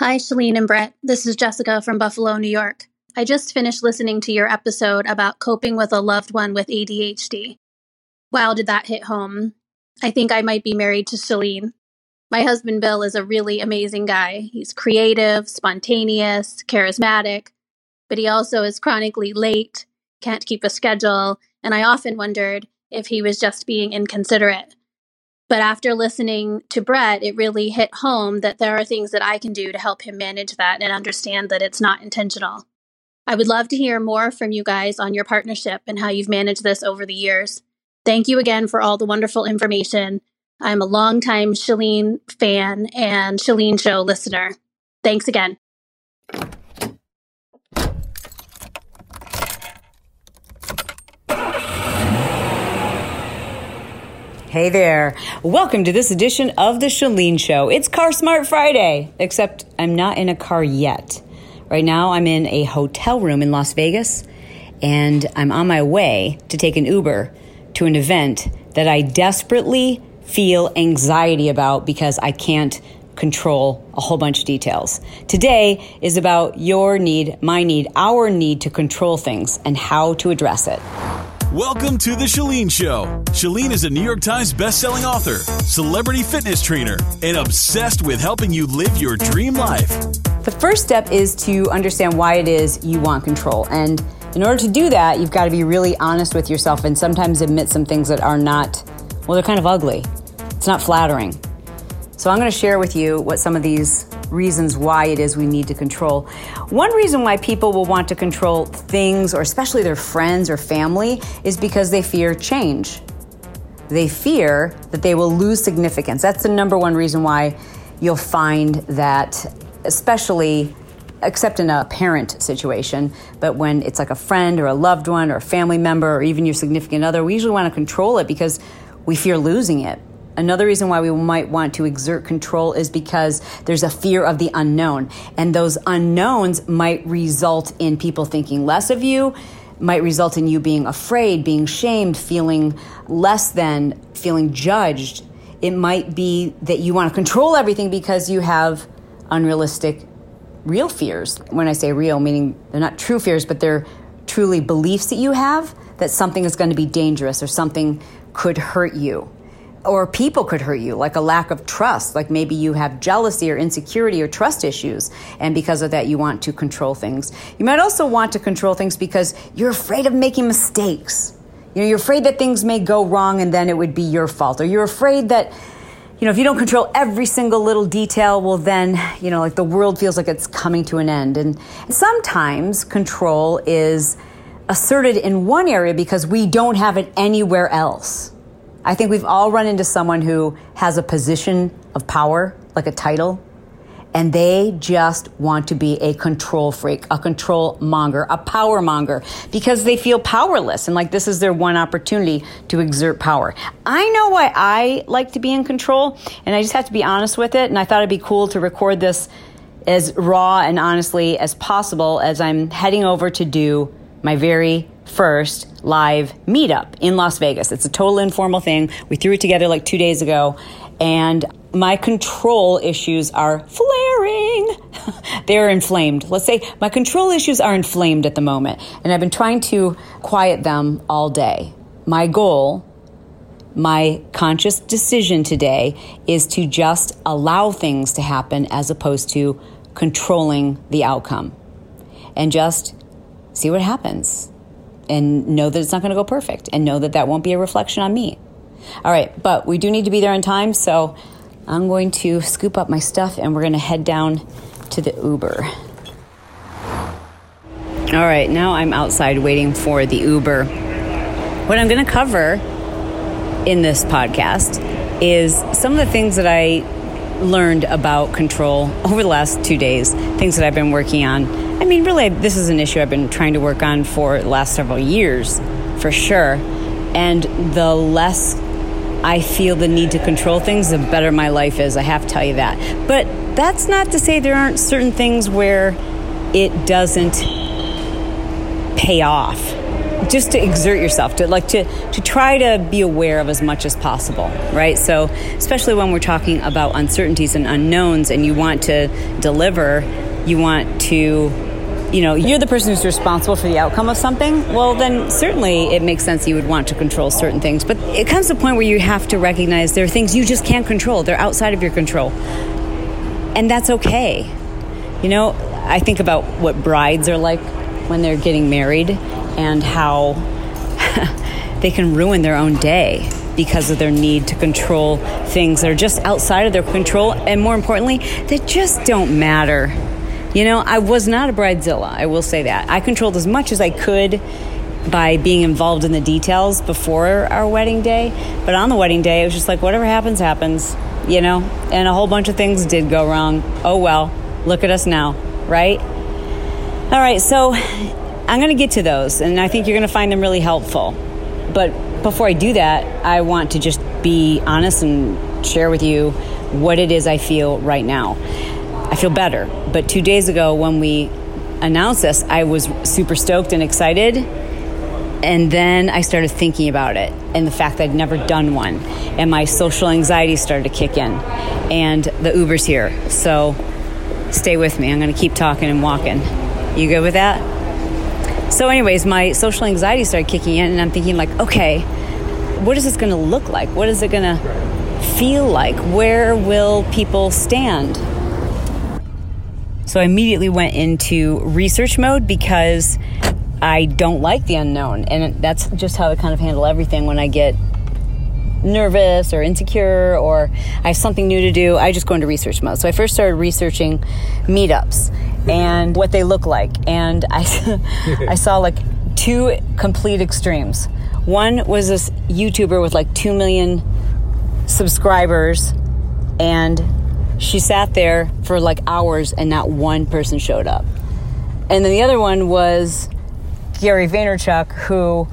Hi, Chalene and Brett. This is Jessica from Buffalo, New York. I just finished listening to your episode about coping with a loved one with ADHD. Wow, did that hit home. I think I might be married to Chalene. My husband Bill is a really amazing guy. He's creative, spontaneous, charismatic, but he also is chronically late, can't keep a schedule, and I often wondered if he was just being inconsiderate. But after listening to Brett, it really hit home that there are things that I can do to help him manage that and understand that it's not intentional. I would love to hear more from you guys on your partnership and how you've managed this over the years. Thank you again for all the wonderful information. I'm a longtime Chalene fan and Chalene Show listener. Thanks again. Hey there. Welcome to this edition of The Chalene Show. It's Car Smart Friday, except I'm not in a car yet. Right now, I'm in a hotel room in Las Vegas, and I'm on my way to take an Uber to an event that I desperately feel anxiety about because I can't control a whole bunch of details. Today is about your need, my need, our need to control things and how to address it. Welcome to The Chalene Show. Chalene is a New York Times bestselling author, celebrity fitness trainer, and obsessed with helping you live your dream life. The first step is to understand why it is you want control. And in order to do that, you've got to be really honest with yourself and sometimes admit some things that are not, well, they're kind of ugly. It's not flattering. So I'm going to share with you what some of these reasons why it is we need to control. One reason why people will want to control things, or especially their friends or family, is because they fear change. They fear that they will lose significance. That's the number one reason why you'll find that, especially except in a parent situation, but when it's like a friend or a loved one or a family member or even your significant other, we usually want to control it because we fear losing it. Another reason why we might want to exert control is because there's a fear of the unknown. And those unknowns might result in people thinking less of you, might result in you being afraid, being shamed, feeling less than, feeling judged. It might be that you want to control everything because you have unrealistic, real fears. When I say real, meaning they're not true fears, but they're truly beliefs that you have that something is going to be dangerous or something could hurt you or people could hurt you, like a lack of trust, like maybe you have jealousy or insecurity or trust issues, and because of that, you want to control things. You might also want to control things because you're afraid of making mistakes. You know, you're afraid that things may go wrong and then it would be your fault, or you're afraid that, you know, if you don't control every single little detail, well, then, you know, like the world feels like it's coming to an end. And sometimes control is asserted in one area because we don't have it anywhere else. I think we've all run into someone who has a position of power, like a title, and they just want to be a control freak, a control monger, a power monger, because they feel powerless and like this is their one opportunity to exert power. I know why I like to be in control, and I just have to be honest with it. And I thought it'd be cool to record this as raw and honestly as possible as I'm heading over to do my very first live meetup in Las Vegas. It's a total informal thing. We threw it together like two days ago, and my control issues are flaring. They're inflamed. Let's say my control issues are inflamed at the moment, and I've been trying to quiet them all day. My goal, my conscious decision today is to just allow things to happen as opposed to controlling the outcome and just see what happens and know that it's not going to go perfect and know that that won't be a reflection on me. All right, but we do need to be there in time, so I'm going to scoop up my stuff and we're going to head down to the Uber. All right, now I'm outside waiting for the Uber. What I'm going to cover in this podcast is some of the things that I learned about control over the last two days, things that I've been working on. I mean, really, this is an issue I've been trying to work on for the last several years, for sure. And the less I feel the need to control things, the better my life is. I have to tell you that. But that's not to say there aren't certain things where it doesn't pay off. just to exert yourself to like to to try to be aware of as much as possible right so especially when we're talking about uncertainties and unknowns and you want to deliver you want to you know you're the person who's responsible for the outcome of something well then certainly it makes sense you would want to control certain things. But it comes to a point where you have to recognize there are things you just can't control. They're outside of your control. And that's okay. You know i think about what brides are like when they're getting married and how they can ruin their own day because of their need to control things that are just outside of their control. And more importantly that just don't matter you know i was not a bridezilla i will say that i controlled as much as i could by being involved in the details before our wedding day but on the wedding day it was just like whatever happens happens you know and a whole bunch of things did go wrong oh well look at us now right all right so I'm going to get to those, and I think you're going to find them really helpful. But before I do that, I want to just be honest and share with you what it is I feel right now. I feel better. But two days ago, when we announced this, I was super stoked and excited. And then I started thinking about it and the fact that I'd never done one. And my social anxiety started to kick in. And the Uber's here. So stay with me. I'm going to keep talking and walking. You good with that? So, anyways, my social anxiety started kicking in, and I'm thinking, like, okay, what is this going to look like? What is it going to feel like? Where will people stand? So, I immediately went into research mode because I don't like the unknown. And that's just how I kind of handle everything when I get nervous or insecure or I have something new to do, I just go into research mode. So I first started researching meetups and what they look like. And I, I saw like two complete extremes. One was this YouTuber with like 2 million subscribers, and she sat there for like hours and not one person showed up. And then the other one was Gary Vaynerchuk, who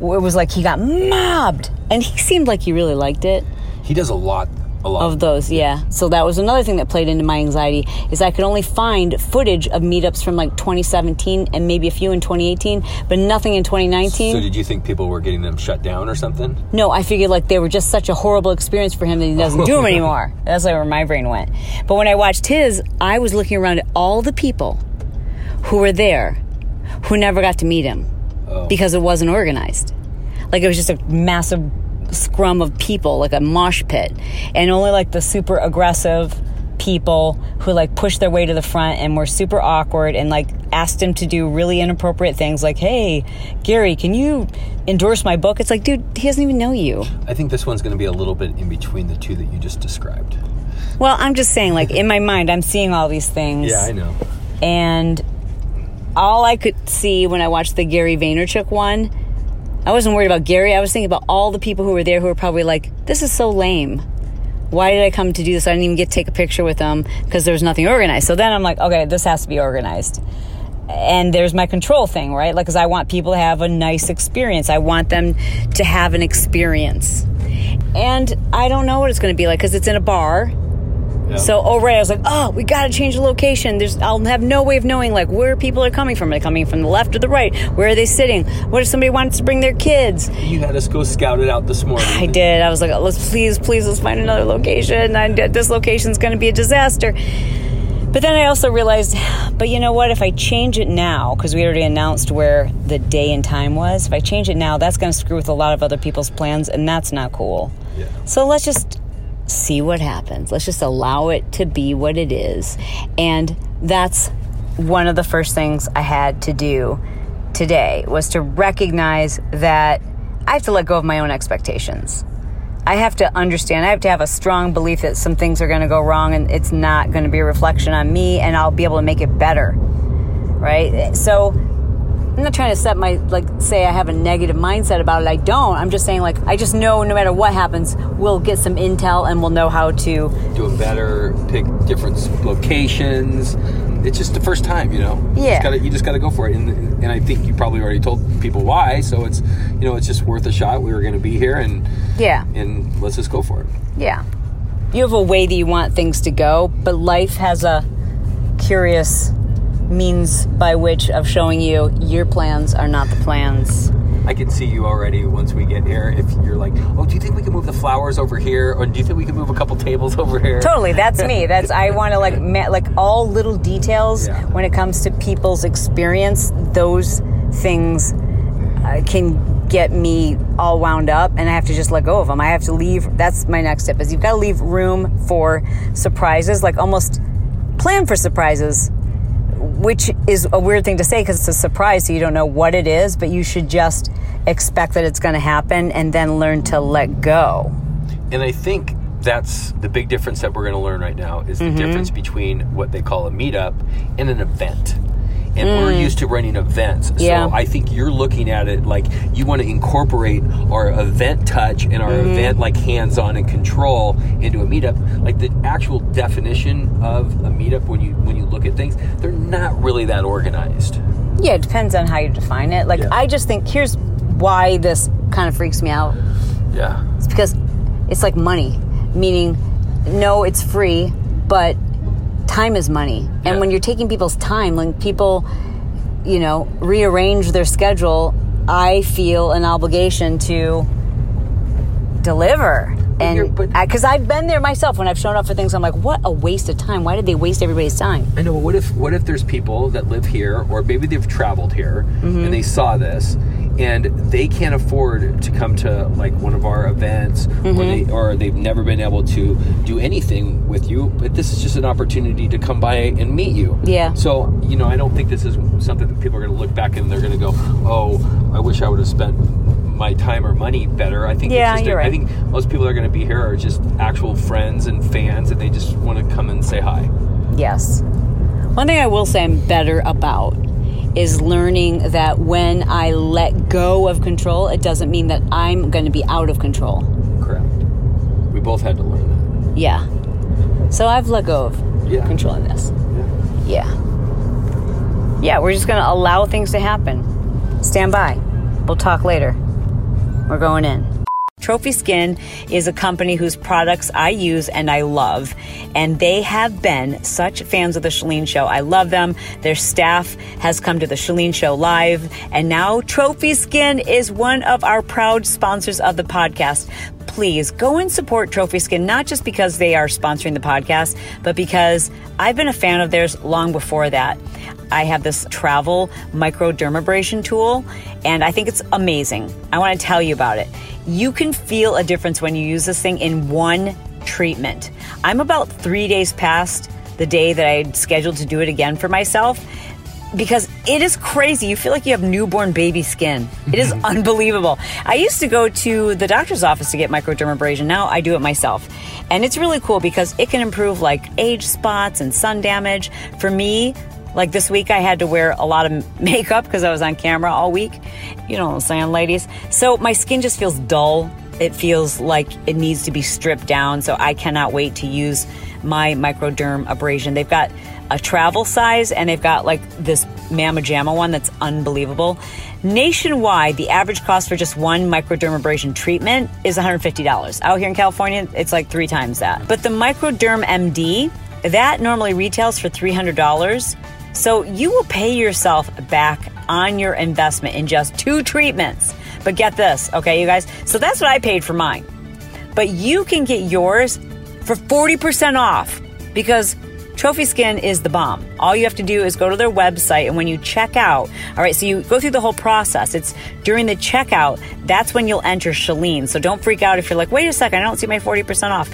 it was like he got mobbed, and he seemed like he really liked it. He does a lot of those yeah. So that was another thing that played into my anxiety is i could only find footage of meetups from like 2017 and maybe a few in 2018 but nothing in 2019 so did you think people were getting them shut down or something? No i figured like they were just such a horrible experience for him that he doesn't do them anymore. That's like where my brain went. But when i watched his i was looking around at all the people who were there who never got to meet him oh. because it wasn't organized. Like it was just a massive scrum of people, like a mosh pit, and only like the super aggressive people who like pushed their way to the front and were super awkward and like asked him to do really inappropriate things like, hey, Gary, can you endorse my book? It's like, dude, he doesn't even know you. I think this one's going to be a little bit in between the two that you just described. Well, I'm just saying, like, in my mind, I'm seeing all these things. Yeah, I know. And all I could see when I watched the Gary Vaynerchuk one I wasn't worried about Gary. I was thinking about all the people who were there who were probably like, this is so lame. Why did I come to do this? I didn't even get to take a picture with them because there was nothing organized. So then I'm like, okay, this has to be organized. And there's my control thing, right? Like, because I want people to have a nice experience. I want them to have an experience. And I don't know what it's going to be like because it's in a bar so oh right, I was like, oh, we got to change the location. There's, I'll have no way of knowing like where people are coming from. Are they coming from the left or the right? Where are they sitting? What if somebody wants to bring their kids? You had us go scout it out this morning. I did. I was like, let's please, please, let's find another location. And this location's going to be a disaster. But then I also realized, but you know what? If I change it now, because we already announced where the day and time was, if I change it now, that's going to screw with a lot of other people's plans, and that's not cool. Yeah. So let's just see what happens. Let's just allow it to be what it is. And that's one of the first things I had to do today was to recognize that I have to let go of my own expectations. I have to understand, I have to have a strong belief that some things are going to go wrong and it's not going to be a reflection on me and I'll be able to make it better. Right? So I'm not trying to set my like say I have a negative mindset about it. I don't. I'm just saying like I just know no matter what happens, we'll get some intel and we'll know how to do it better, pick different locations. It's just the first time, you know. Yeah. You just gotta, you just gotta go for it, and, and I think you probably already told people why. So it's you know it's just worth a shot. We were going to be here, and yeah, and let's just go for it. Yeah. You have a way that you want things to go, but life has a curious means by which of showing you your plans are not the plans I can see you already once we get here. If you're like, oh, do you think we can move the flowers over here, or do you think we can move a couple tables over here? Totally, that's me. That's I want to like ma- like all little details Yeah. when it comes to people's experience. Those things uh, can get me all wound up, and I have to just let go of them. I have to leave. That's my next tip: is you've got to leave room for surprises. Like almost plan for surprises, which is a weird thing to say because it's a surprise, so you don't know what it is. But you should just expect that it's going to happen, and then learn to let go. And I think that's the big difference that we're going to learn right now is the mm-hmm. difference between what they call a meetup and an event. And we're mm. used to running events. Yeah. So I think you're looking at it like you want to incorporate our event touch and our mm-hmm. event like hands on and control into a meetup. Like the actual definition of a meetup when you when you look at things, they're not really that organized. Yeah, it depends on how you define it. Like, Yeah. I just think here's why this kind of freaks me out. Yeah. It's because it's like money, meaning, no, it's free, but time is money. And Yeah. when you're taking people's time, when people, you know, rearrange their schedule, I feel an obligation to deliver. And because I've been there myself when I've shown up for things, I'm like, what a waste of time. Why did they waste everybody's time? I know. What if what if there's people that live here, or maybe they've traveled here Mm-hmm. and they saw this, and they can't afford to come to like one of our events, or Mm-hmm. they or they've never been able to do anything with you. But this is just an opportunity to come by and meet you. Yeah. So you know, I don't think this is something that people are going to look back and they're going to go, "Oh, I wish I would have spent." My time or money better. I think. it's Yeah, just you're I right. think most people that are going to be here are just actual friends and fans, and they just want to come and say hi. Yes. One thing I will say I'm better about is learning that when I let go of control, it doesn't mean that I'm going to be out of control. Correct. We both had to learn Yeah. So I've let go of Yeah. controlling this. that. Yeah. Yeah, we're just going to allow things to happen. Stand by. We'll talk later. We're going in. Trophy Skin is a company whose products I use and I love. And they have been such fans of the Chalene Show. I love them. Their staff has come to the Chalene Show live. And now Trophy Skin is one of our proud sponsors of the podcast. Please go and support Trophy Skin, not just because they are sponsoring the podcast, but because I've been a fan of theirs long before that. I have this travel microdermabrasion tool, and I think it's amazing. I want to tell you about it. You can feel a difference when you use this thing in one treatment. I'm about three days past the day that I scheduled to do it again for myself because it is crazy. You feel like you have newborn baby skin. It is unbelievable. I used to go to the doctor's office to get microdermabrasion. Now I do it myself. And it's really cool because it can improve like age spots and sun damage. For me, like this week, I had to wear a lot of makeup because I was on camera all week. You know what I'm saying, ladies? So my skin just feels dull. It feels like it needs to be stripped down. So I cannot wait to use my microderm abrasion. They've got a travel size and they've got like this Mama Jamma one that's unbelievable. Nationwide, the average cost for just one microderm abrasion treatment is $150. Out here in California, it's like three times that. But the Microderm MD, that normally retails for $300. So you will pay yourself back on your investment in just two treatments. But get this, okay, you guys? So that's what I paid for mine. But you can get yours for 40% off because Trophy Skin is the bomb. All you have to do is go to their website, and when you check out, all right, so you go through the whole process. It's during the checkout, that's when you'll enter Chalene. So don't freak out if you're like, wait a second, I don't see my 40% off.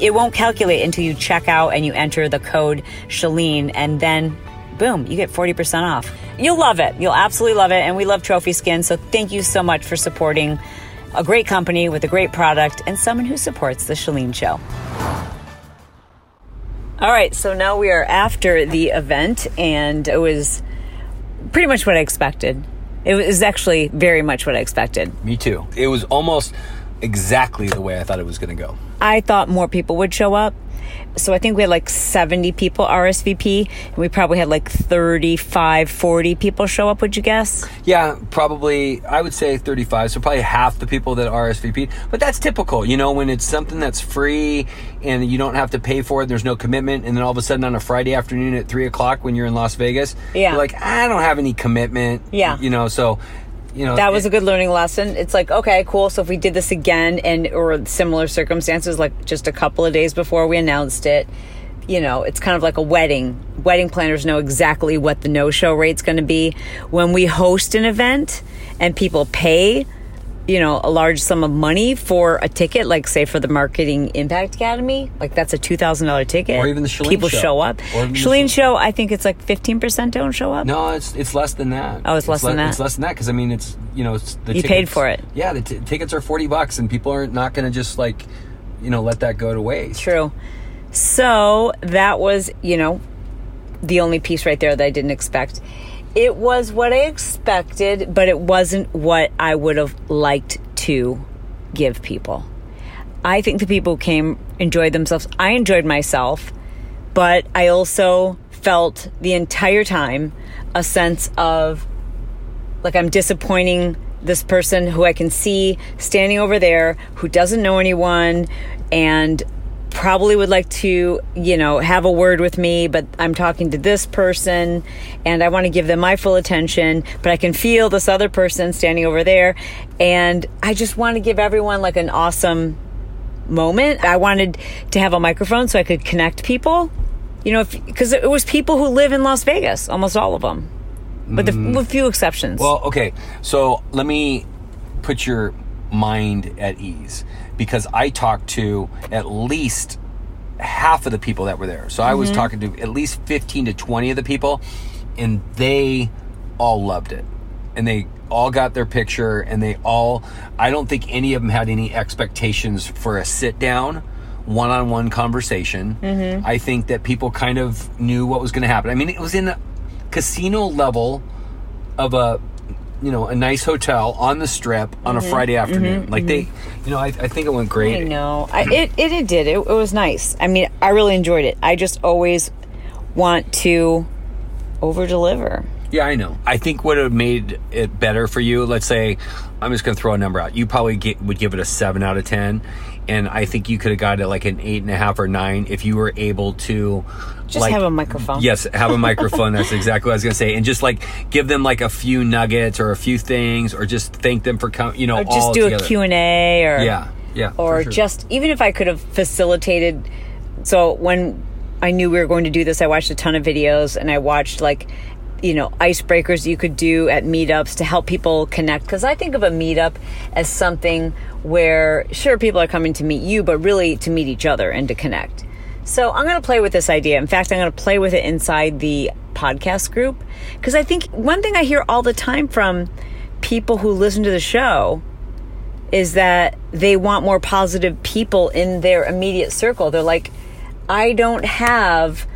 It won't calculate until you check out and you enter the code Chalene, and then boom, you get 40% off. You'll love it. You'll absolutely love it. And we love Trophy Skin. So thank you so much for supporting a great company with a great product and someone who supports the Chalene Show. All right, so now we are after the event, and it was pretty much what I expected. It was actually very much what I expected. Me too. It was almost exactly the way I thought it was going to go. I thought more people would show up. So I think we had like 70 people RSVP, and we probably had like 35, 40 people show up, would you guess? Yeah, probably, I would say 35. So probably half the people that RSVP. But that's typical, you know, when it's something that's free and you don't have to pay for it, there's no commitment. And then all of a sudden on a Friday afternoon at 3 o'clock when you're in Las Vegas, Yeah. you're like, I don't have any commitment. Yeah. You know, so you know that was it- a good learning lesson. It's like, okay, cool. So if we did this again and or similar circumstances, like just a couple of days before we announced it, you know, it's kind of like a wedding. Wedding planners know exactly what the no-show rate's going to be when we host an event and people pay you know, a large sum of money for a ticket, like say for the Marketing Impact Academy, like that's a two thousand dollar ticket. Or even the Chalene people show. show up. Chalene show, I think it's like fifteen percent don't show up. No, it's it's less than that. Oh, it's less than that? It's less than that because I mean, it's you know, it's the You paid for it. Yeah, the t- tickets are forty bucks, and people are not going to just like, you know, let that go to waste. True. So that was, you know, the only piece right there that I didn't expect. It was what I expected, but it wasn't what I would have liked to give people. I think the people who came enjoyed themselves. I enjoyed myself, but I also felt the entire time a sense of like I'm disappointing this person who I can see standing over there who doesn't know anyone and probably would like to, you know, have a word with me, but I'm talking to this person and I want to give them my full attention, but I can feel this other person standing over there and I just want to give everyone like an awesome moment. I wanted to have a microphone so I could connect people. You know, because it was people who live in Las Vegas, almost all of them, but with a, with few exceptions. Well, okay. So let me put your mind at ease because I talked to at least half of the people that were there. So I Mm-hmm. was talking to at least 15 to 20 of the people and they all loved it. And they all got their picture and they all I don't think any of them had any expectations for a sit down one-on-one conversation. Mm-hmm. I think that people kind of knew what was going to happen. I mean, it was in a casino level of a you know a nice hotel on the strip on a Friday afternoon. like they, you know, I, I think it went great. Mm-hmm. I know. I, it, it it did. It, it was nice. I mean, I really enjoyed it. I just always want to over deliver. Yeah, I know. I think would have made it better for you. Let's say I'm just going to throw a number out. You probably get, would give it a seven out of ten, and I think you could have got it like an eight and a half or nine if you were able to Just like- have a microphone. Yes, have a microphone. That's exactly what I was going to say, and just like give them like a few nuggets or a few things, or just thank them for coming. You know, Or just do together. a Q&A or Yeah, yeah, or sure. just even if I could have facilitated so when I knew we were going to do this I watched a ton of videos and I watched like you know icebreakers you could do at meetups to help people connect cuz I think of a meetup as something where sure people are coming to meet you but really to meet each other and to connect. So I'm going to play with this idea. In fact, I'm going to play with it inside the podcast group because I think one thing I hear all the time from people who listen to the show is that they want more positive people in their immediate circle. They're like, I don't have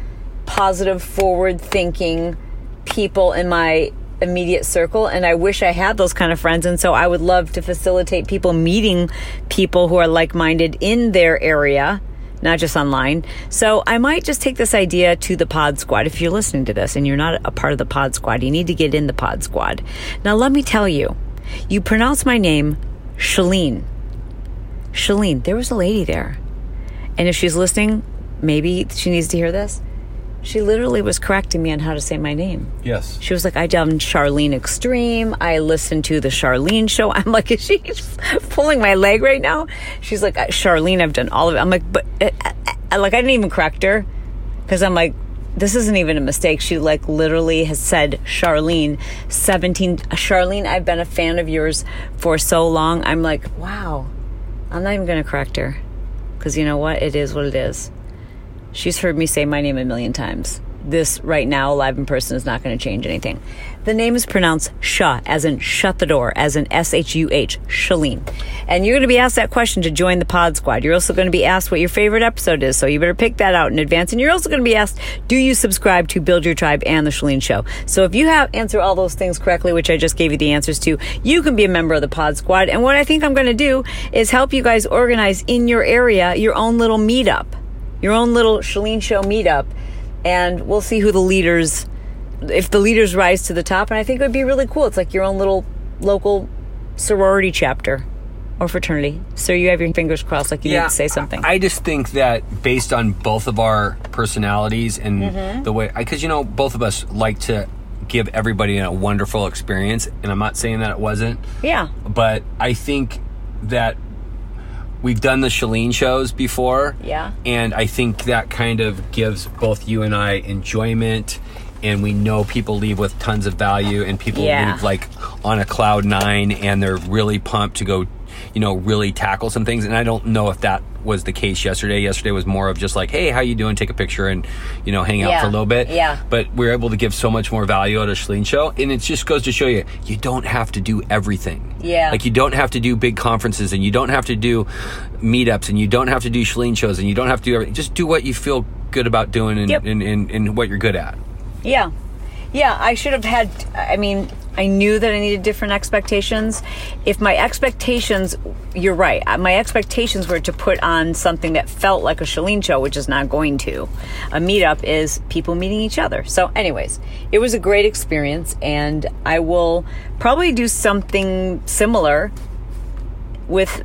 positive, forward thinking people in my immediate circle, and I wish I had those kind of friends. And so I would love to facilitate people meeting people who are like minded in their area. Not just online. So I might just take this idea to the pod squad. If you're listening to this and you're not a part of the pod squad, you need to get in the pod squad. Now, let me tell you, you pronounce my name Chalene. Chalene, there was a lady there. And if she's listening, maybe she needs to hear this. She literally was correcting me on how to say my name. yes. She was like, I done Charlene Extreme. I listened to the Charlene show. I'm like, is she pulling my leg right now? She's like, Charlene, I've done all of it. I'm like, but, uh, uh, like, I didn't even correct her because I'm like, this isn't even a mistake. She like literally has said Charlene 17 Charlene, I've been a fan of yours for so long. I'm like, wow. I'm not even going to correct her cuz you know what? It is what it is. She's heard me say my name a million times. This right now, live in person, is not going to change anything. The name is pronounced Shah, as in shut the door, as in S H U H, Chalene. And you're going to be asked that question to join the pod squad. You're also going to be asked what your favorite episode is, so you better pick that out in advance. And you're also going to be asked, do you subscribe to Build Your Tribe and The Chalene Show? So if you have answer all those things correctly, which I just gave you the answers to, you can be a member of the pod squad. And what I think I'm going to do is help you guys organize in your area your own little meetup your own little Chalene Show meetup, and we'll see who the leaders, if the leaders rise to the top. And I think it would be really cool. It's like your own little local sorority chapter or fraternity. So you have your fingers crossed, like you need to say something. I just think that based on both of our personalities and Mm-hmm. the way, because you know, both of us like to give everybody a wonderful experience. And I'm not saying that it wasn't, Yeah. but I think that we've done the Chalene shows before. Yeah. And I think that kind of gives both you and I enjoyment. And we know people leave with tons of value, and people Yeah. leave like on a cloud nine, and they're really pumped to go, you know, really tackle some things. And I don't know if that was the case yesterday. Yesterday was more of just like, hey, how you doing? Take a picture and you know hang out Yeah. for a little bit. Yeah. But we're able to give so much more value at a Chalene show, and it just goes to show you, you don't have to do everything. Yeah. Like you don't have to do big conferences, and you don't have to do meetups, and you don't have to do Chalene shows, and you don't have to do everything. Just do what you feel good about doing, and Yep. and, and, and what you're good at. Yeah. Yeah, I should have had, I mean, I knew that I needed different expectations. If my expectations, you're right, uh, my expectations were to put on something that felt like a Chalene show, which is not going to. A meetup is people meeting each other. So, anyways, it was a great experience, and I will probably do something similar with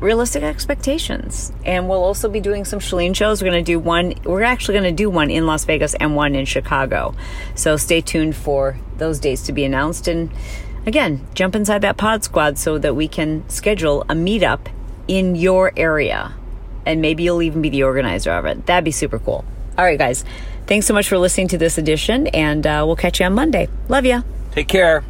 realistic expectations. And we'll also be doing some Chalene shows. We're going to do one, we're actually going to do one in Las Vegas and one in Chicago. So stay tuned for those dates to be announced. And again, jump inside that pod squad so that we can schedule a meetup in your area. And maybe you'll even be the organizer of it. That'd be super cool. All right, guys. Thanks so much for listening to this edition, and uh, we'll catch you on Monday. Love ya. Take care.